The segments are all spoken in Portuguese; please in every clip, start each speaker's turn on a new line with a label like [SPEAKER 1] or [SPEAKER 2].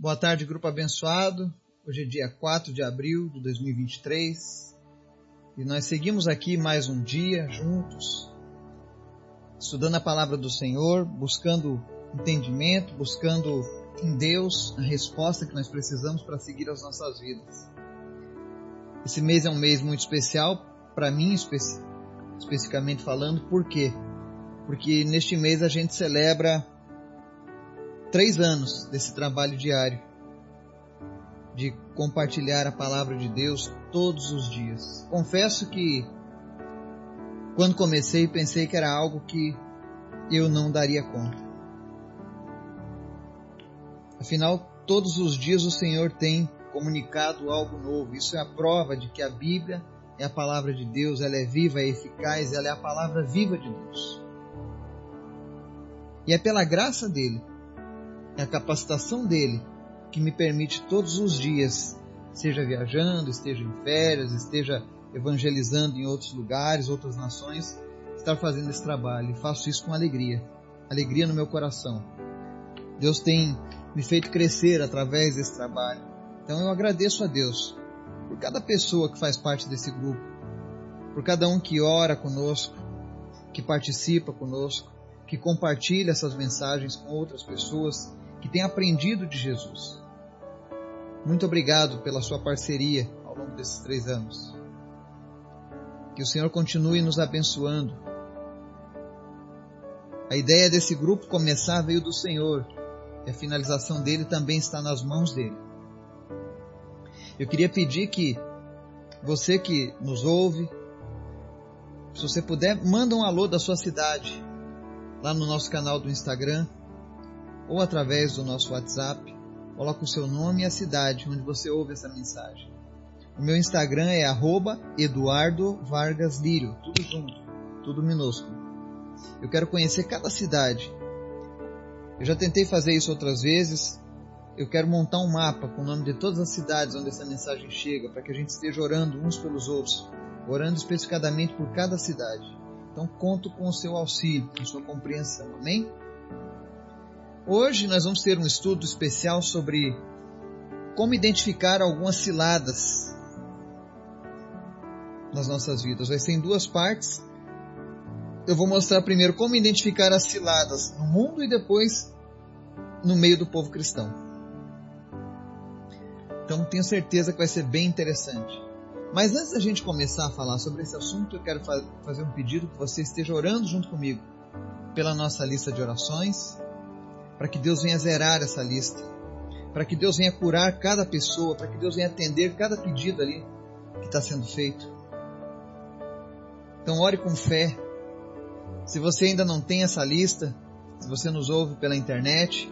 [SPEAKER 1] Boa tarde, grupo abençoado. Hoje é dia 4 de abril de 2023 e nós seguimos aqui mais um dia juntos, estudando a palavra do Senhor, buscando entendimento, buscando em Deus a resposta que nós precisamos para seguir as nossas vidas. Esse mês é um mês muito especial para mim, especi especificamente falando, por quê? Porque neste mês a gente celebra três anos desse trabalho diário de compartilhar a palavra de Deus todos os dias. Confesso que quando comecei pensei que era algo que eu não daria conta. Afinal, todos os dias o Senhor tem comunicado algo novo. Isso é a prova de que a Bíblia é a palavra de Deus, ela é viva, é eficaz, ela é a palavra viva de Deus. E é pela graça dele é a capacitação dele que me permite todos os dias, seja viajando, esteja em férias, esteja evangelizando em outros lugares, outras nações, estar fazendo esse trabalho. E faço isso com alegria, alegria no meu coração. Deus tem me feito crescer através desse trabalho. Então eu agradeço a Deus por cada pessoa que faz parte desse grupo, por cada um que ora conosco, que participa conosco, que compartilha essas mensagens com outras pessoas que tem aprendido de Jesus. Muito obrigado pela sua parceria ao longo desses três anos. Que o Senhor continue nos abençoando. A ideia desse grupo começar veio do Senhor e a finalização dele também está nas mãos dele. Eu queria pedir que você que nos ouve, se você puder, manda um alô da sua cidade lá no nosso canal do Instagram ou através do nosso WhatsApp. Coloque o seu nome e a cidade onde você ouve essa mensagem. O meu Instagram é Eduardo Vargas Lírio, tudo junto, tudo minúsculo. Eu quero conhecer cada cidade. Eu já tentei fazer isso outras vezes. Eu quero montar um mapa com o nome de todas as cidades onde essa mensagem chega, para que a gente esteja orando uns pelos outros, orando especificadamente por cada cidade. Então conto com o seu auxílio, com a sua compreensão. Amém? Hoje nós vamos ter um estudo especial sobre como identificar algumas ciladas nas nossas vidas. Vai ser em duas partes. Eu vou mostrar primeiro como identificar as ciladas no mundo e depois no meio do povo cristão. Então tenho certeza que vai ser bem interessante. Mas antes da gente começar a falar sobre esse assunto, eu quero fazer um pedido que você esteja orando junto comigo pela nossa lista de orações para que Deus venha zerar essa lista, para que Deus venha curar cada pessoa, para que Deus venha atender cada pedido ali que está sendo feito. Então ore com fé. Se você ainda não tem essa lista, se você nos ouve pela internet,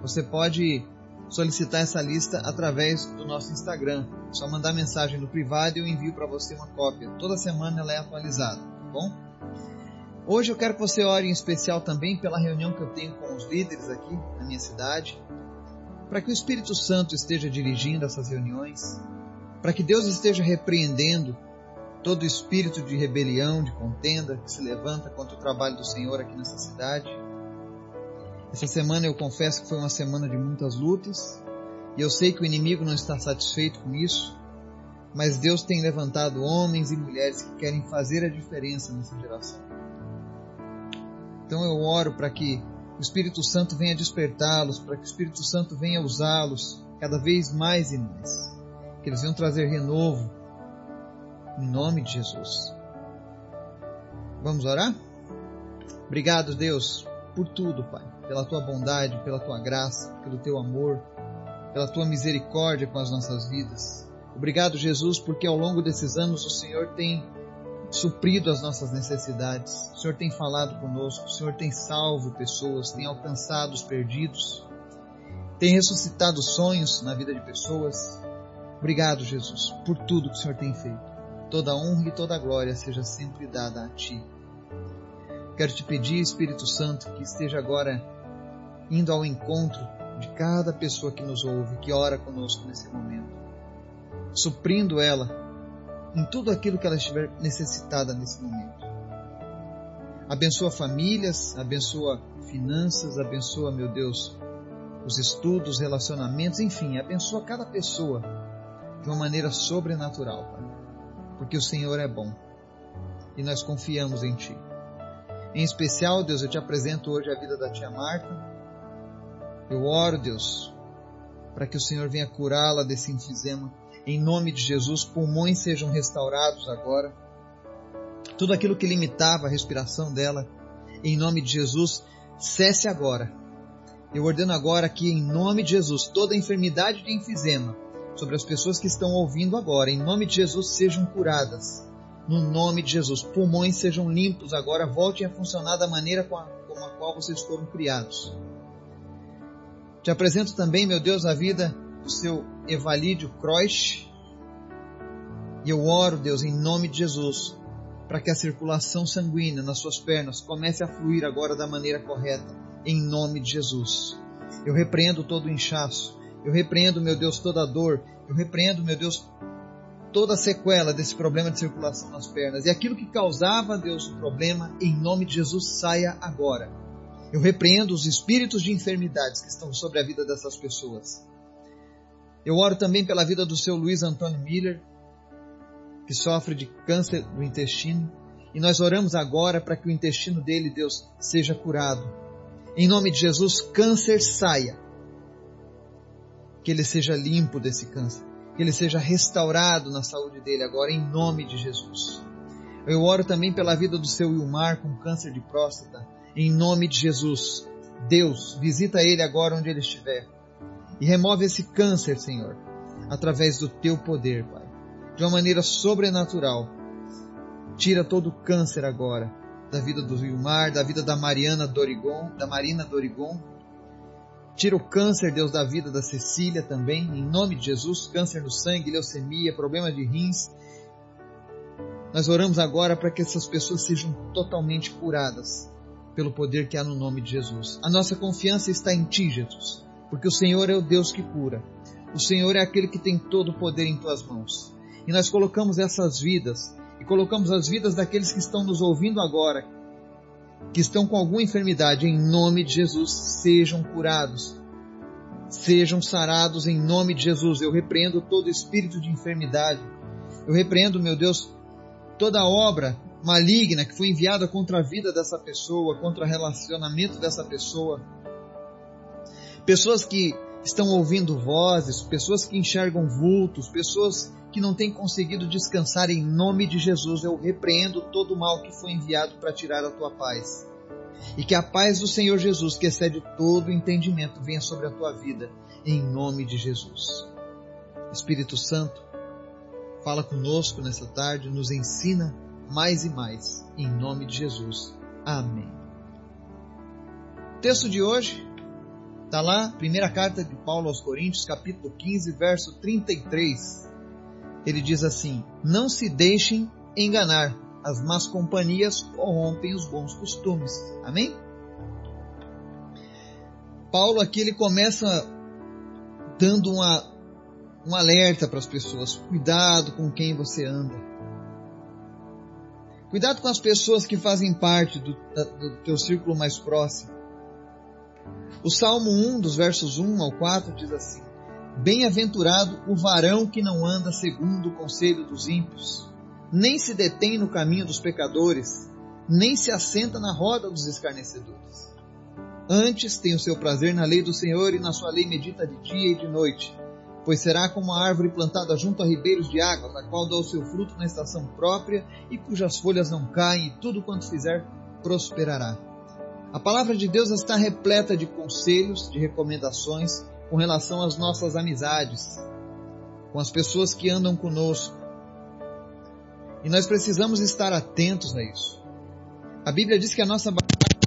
[SPEAKER 1] você pode solicitar essa lista através do nosso Instagram. É só mandar mensagem no privado e eu envio para você uma cópia. Toda semana ela é atualizada, tá bom? Hoje eu quero que você ore em especial também pela reunião que eu tenho com os líderes aqui na minha cidade, para que o Espírito Santo esteja dirigindo essas reuniões, para que Deus esteja repreendendo todo espírito de rebelião, de contenda que se levanta contra o trabalho do Senhor aqui nessa cidade. Essa semana eu confesso que foi uma semana de muitas lutas, e eu sei que o inimigo não está satisfeito com isso, mas Deus tem levantado homens e mulheres que querem fazer a diferença nessa geração. Então eu oro para que o Espírito Santo venha despertá-los, para que o Espírito Santo venha usá-los cada vez mais e mais. Que eles venham trazer renovo, em nome de Jesus. Vamos orar? Obrigado, Deus, por tudo, Pai, pela tua bondade, pela tua graça, pelo teu amor, pela tua misericórdia com as nossas vidas. Obrigado, Jesus, porque ao longo desses anos o Senhor tem suprido as nossas necessidades. O Senhor tem falado conosco, o Senhor tem salvo pessoas, tem alcançado os perdidos, tem ressuscitado sonhos na vida de pessoas. Obrigado, Jesus, por tudo que o Senhor tem feito. Toda honra e toda glória seja sempre dada a Ti. Quero te pedir, Espírito Santo, que esteja agora indo ao encontro de cada pessoa que nos ouve, que ora conosco nesse momento, suprindo ela em tudo aquilo que ela estiver necessitada nesse momento. Abençoa famílias, abençoa finanças, abençoa, meu Deus, os estudos, relacionamentos, enfim, abençoa cada pessoa de uma maneira sobrenatural, Pai. Porque o Senhor é bom e nós confiamos em Ti. Em especial, Deus, eu te apresento hoje a vida da tia Marta. Eu oro, Deus, para que o Senhor venha curá-la desse enfisema. Em nome de Jesus, pulmões sejam restaurados agora. Tudo aquilo que limitava a respiração dela, em nome de Jesus, cesse agora. Eu ordeno agora que, em nome de Jesus, toda enfermidade de enfisema sobre as pessoas que estão ouvindo agora, em nome de Jesus, sejam curadas no nome de Jesus. Pulmões sejam limpos agora, voltem a funcionar da maneira com a, como a qual vocês foram criados. Te apresento também, meu Deus, a vida do seu Evalídio Croix. E eu oro, Deus, em nome de Jesus, para que a circulação sanguínea nas suas pernas comece a fluir agora da maneira correta, em nome de Jesus. Eu repreendo todo o inchaço, eu repreendo, meu Deus, toda a dor, eu repreendo, meu Deus, toda a sequela desse problema de circulação nas pernas. E aquilo que causava, Deus, o problema, em nome de Jesus, saia agora. Eu repreendo os espíritos de enfermidades que estão sobre a vida dessas pessoas. Eu oro também pela vida do seu Luiz Antônio Miller, que sofre de câncer do intestino. E nós oramos agora para que o intestino dele, Deus, seja curado. Em nome de Jesus, câncer saia. Que ele seja limpo desse câncer que ele seja restaurado na saúde dele agora, em nome de Jesus. Eu oro também pela vida do seu Wilmar com câncer de próstata, em nome de Jesus. Deus, visita ele agora onde ele estiver e remove esse câncer, Senhor, através do teu poder, Pai, de uma maneira sobrenatural. Tira todo o câncer agora da vida do Wilmar, da vida da Mariana Dorigon, da Marina Dorigon, Tira o câncer, Deus, da vida da Cecília também, em nome de Jesus, câncer no sangue, leucemia, problema de rins. Nós oramos agora para que essas pessoas sejam totalmente curadas pelo poder que há no nome de Jesus. A nossa confiança está em Ti, Jesus, porque o Senhor é o Deus que cura. O Senhor é aquele que tem todo o poder em Tuas mãos. E nós colocamos essas vidas, e colocamos as vidas daqueles que estão nos ouvindo agora, que estão com alguma enfermidade, em nome de Jesus, sejam curados. Sejam sarados em nome de Jesus. Eu repreendo todo espírito de enfermidade. Eu repreendo, meu Deus, toda obra maligna que foi enviada contra a vida dessa pessoa, contra o relacionamento dessa pessoa. Pessoas que estão ouvindo vozes, pessoas que enxergam vultos, pessoas que não têm conseguido descansar em nome de Jesus, eu repreendo todo o mal que foi enviado para tirar a tua paz. E que a paz do Senhor Jesus, que excede todo entendimento, venha sobre a tua vida, em nome de Jesus. Espírito Santo, fala conosco nessa tarde, nos ensina mais e mais, em nome de Jesus. Amém. O texto de hoje está lá, primeira carta de Paulo aos Coríntios, capítulo 15, verso 33 ele diz assim: Não se deixem enganar, as más companhias corrompem os bons costumes. Amém? Paulo aqui ele começa dando uma, um alerta para as pessoas: cuidado com quem você anda. Cuidado com as pessoas que fazem parte do, do teu círculo mais próximo. O Salmo 1, dos versos 1 ao 4, diz assim: Bem-aventurado o varão que não anda segundo o conselho dos ímpios, nem se detém no caminho dos pecadores, nem se assenta na roda dos escarnecedores. Antes tem o seu prazer na lei do Senhor e na sua lei medita de dia e de noite, pois será como a árvore plantada junto a ribeiros de águas, a qual dá o seu fruto na estação própria e cujas folhas não caem, e tudo quanto fizer prosperará. A palavra de Deus está repleta de conselhos, de recomendações com relação às nossas amizades, com as pessoas que andam conosco. E nós precisamos estar atentos a isso. A Bíblia diz que a nossa batalha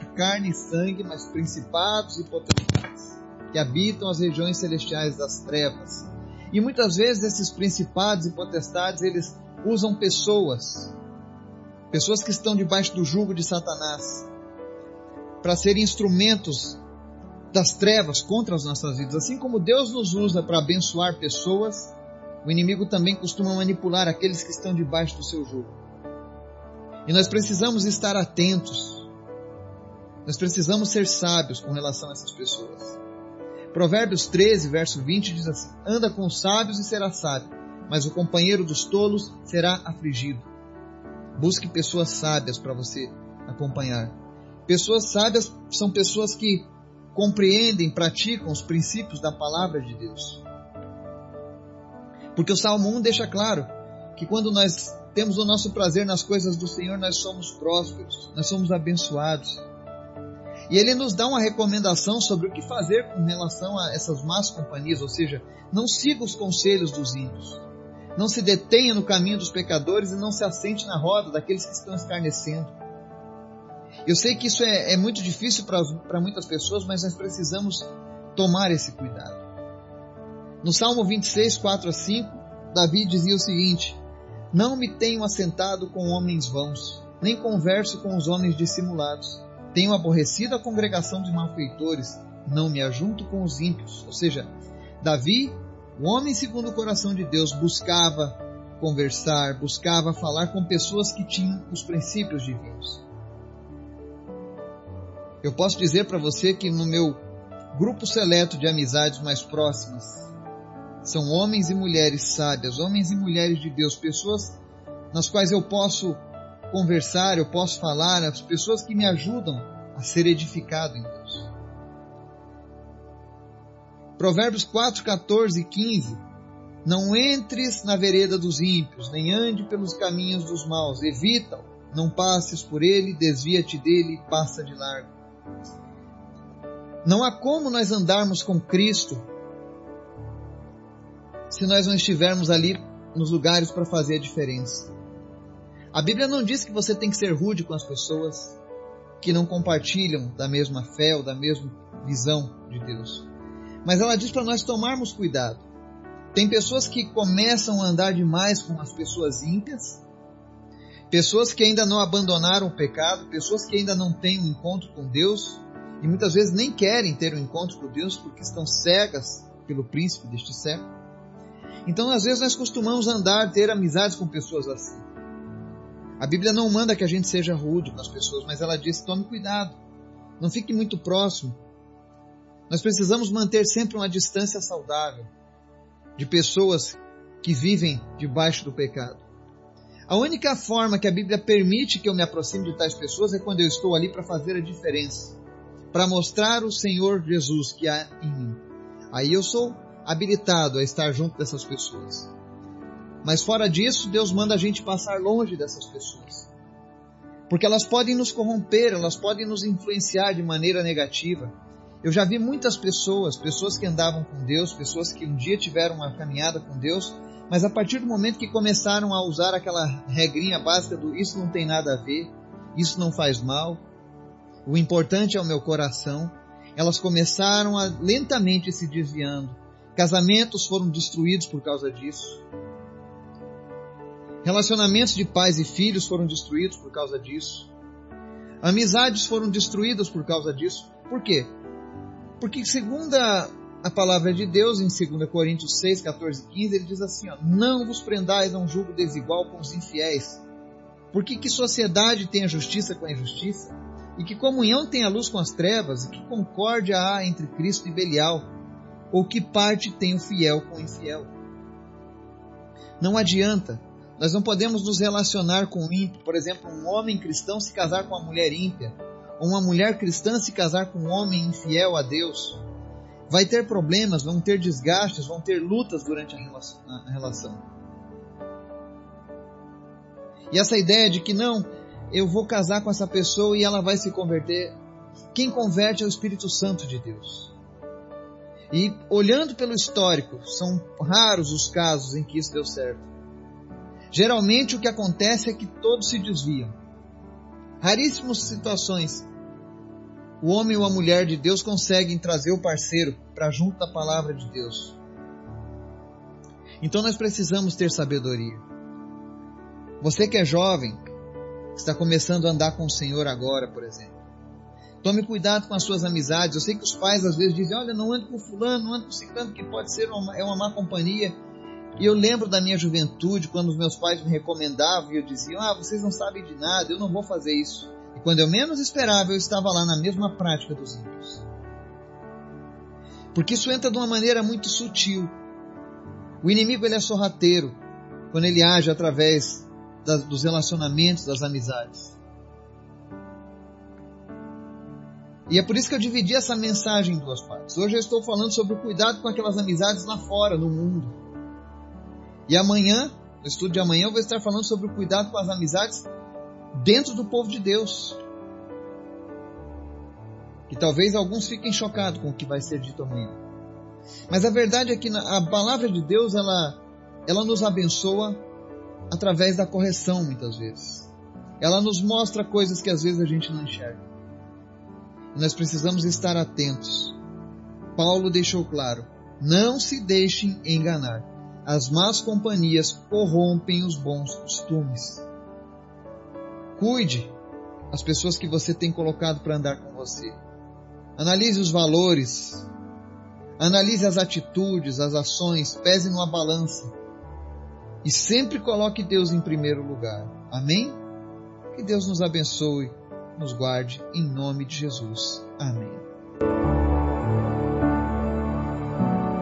[SPEAKER 1] é carne e sangue, mas principados e potestades que habitam as regiões celestiais das trevas. E muitas vezes esses principados e potestades, eles usam pessoas, pessoas que estão debaixo do jugo de Satanás, para serem instrumentos das trevas contra as nossas vidas. Assim como Deus nos usa para abençoar pessoas, o inimigo também costuma manipular aqueles que estão debaixo do seu jugo. E nós precisamos estar atentos. Nós precisamos ser sábios com relação a essas pessoas. Provérbios 13, verso 20 diz assim: Anda com os sábios e será sábio, mas o companheiro dos tolos será afligido. Busque pessoas sábias para você acompanhar. Pessoas sábias são pessoas que compreendem, praticam os princípios da palavra de Deus. Porque o Salmo 1 deixa claro que quando nós temos o nosso prazer nas coisas do Senhor, nós somos prósperos, nós somos abençoados. E ele nos dá uma recomendação sobre o que fazer com relação a essas más companhias, ou seja, não siga os conselhos dos ímpios. Não se detenha no caminho dos pecadores e não se assente na roda daqueles que estão escarnecendo. Eu sei que isso é, é muito difícil para muitas pessoas, mas nós precisamos tomar esse cuidado. No Salmo 26, 4 a 5, Davi dizia o seguinte: Não me tenho assentado com homens vãos, nem converso com os homens dissimulados tenho aborrecido a congregação de malfeitores, não me ajunto com os ímpios. Ou seja, Davi, o homem segundo o coração de Deus, buscava conversar, buscava falar com pessoas que tinham os princípios divinos. Eu posso dizer para você que no meu grupo seleto de amizades mais próximas são homens e mulheres sábias, homens e mulheres de Deus, pessoas nas quais eu posso conversar, eu posso falar, as pessoas que me ajudam a ser edificado em Deus. Provérbios 4, 14 e 15. Não entres na vereda dos ímpios, nem ande pelos caminhos dos maus, evita-o, não passes por ele, desvia-te dele e passa de largo. Não há como nós andarmos com Cristo se nós não estivermos ali nos lugares para fazer a diferença. A Bíblia não diz que você tem que ser rude com as pessoas que não compartilham da mesma fé ou da mesma visão de Deus. Mas ela diz para nós tomarmos cuidado. Tem pessoas que começam a andar demais com as pessoas ímpias, pessoas que ainda não abandonaram o pecado, pessoas que ainda não têm um encontro com Deus e muitas vezes nem querem ter um encontro com Deus porque estão cegas pelo príncipe deste século. Então, às vezes, nós costumamos andar, ter amizades com pessoas assim. A Bíblia não manda que a gente seja rude com as pessoas, mas ela diz: tome cuidado, não fique muito próximo. Nós precisamos manter sempre uma distância saudável de pessoas que vivem debaixo do pecado. A única forma que a Bíblia permite que eu me aproxime de tais pessoas é quando eu estou ali para fazer a diferença, para mostrar o Senhor Jesus que há em mim. Aí eu sou habilitado a estar junto dessas pessoas. Mas fora disso, Deus manda a gente passar longe dessas pessoas. Porque elas podem nos corromper, elas podem nos influenciar de maneira negativa. Eu já vi muitas pessoas, pessoas que andavam com Deus, pessoas que um dia tiveram uma caminhada com Deus, mas a partir do momento que começaram a usar aquela regrinha básica do isso não tem nada a ver, isso não faz mal, o importante é o meu coração, elas começaram a lentamente se desviando. Casamentos foram destruídos por causa disso. Relacionamentos de pais e filhos foram destruídos por causa disso. Amizades foram destruídas por causa disso. Por quê? Porque, segundo a palavra de Deus, em 2 Coríntios 6, 14 e 15, ele diz assim: ó, Não vos prendais a um julgo desigual com os infiéis. Porque que sociedade tem a justiça com a injustiça? E que comunhão tem a luz com as trevas? E que concórdia há entre Cristo e Belial? Ou que parte tem o fiel com o infiel? Não adianta nós não podemos nos relacionar com o ímpio, por exemplo, um homem cristão se casar com uma mulher ímpia, ou uma mulher cristã se casar com um homem infiel a Deus. Vai ter problemas, vão ter desgastes, vão ter lutas durante a relação. E essa ideia de que não, eu vou casar com essa pessoa e ela vai se converter. Quem converte é o Espírito Santo de Deus. E olhando pelo histórico, são raros os casos em que isso deu certo. Geralmente o que acontece é que todos se desviam. Raríssimas situações o homem ou a mulher de Deus conseguem trazer o parceiro para junto da palavra de Deus. Então nós precisamos ter sabedoria. Você que é jovem, está começando a andar com o Senhor agora, por exemplo. Tome cuidado com as suas amizades. Eu sei que os pais às vezes dizem: Olha, não ande com fulano, não ande com ciclano, que pode ser uma, é uma má companhia. E eu lembro da minha juventude, quando os meus pais me recomendavam e eu dizia: Ah, vocês não sabem de nada, eu não vou fazer isso. E quando eu menos esperava, eu estava lá na mesma prática dos ímpios. Porque isso entra de uma maneira muito sutil. O inimigo ele é sorrateiro quando ele age através dos relacionamentos, das amizades. E é por isso que eu dividi essa mensagem em duas partes. Hoje eu estou falando sobre o cuidado com aquelas amizades lá fora, no mundo. E amanhã, no estudo de amanhã, eu vou estar falando sobre o cuidado com as amizades dentro do povo de Deus. E talvez alguns fiquem chocados com o que vai ser dito amanhã. Mas a verdade é que a palavra de Deus, ela, ela nos abençoa através da correção, muitas vezes. Ela nos mostra coisas que às vezes a gente não enxerga. Nós precisamos estar atentos. Paulo deixou claro: não se deixem enganar. As más companhias corrompem os bons costumes. Cuide as pessoas que você tem colocado para andar com você. Analise os valores. Analise as atitudes, as ações, pese numa balança. E sempre coloque Deus em primeiro lugar. Amém? Que Deus nos abençoe, nos guarde, em nome de Jesus. Amém.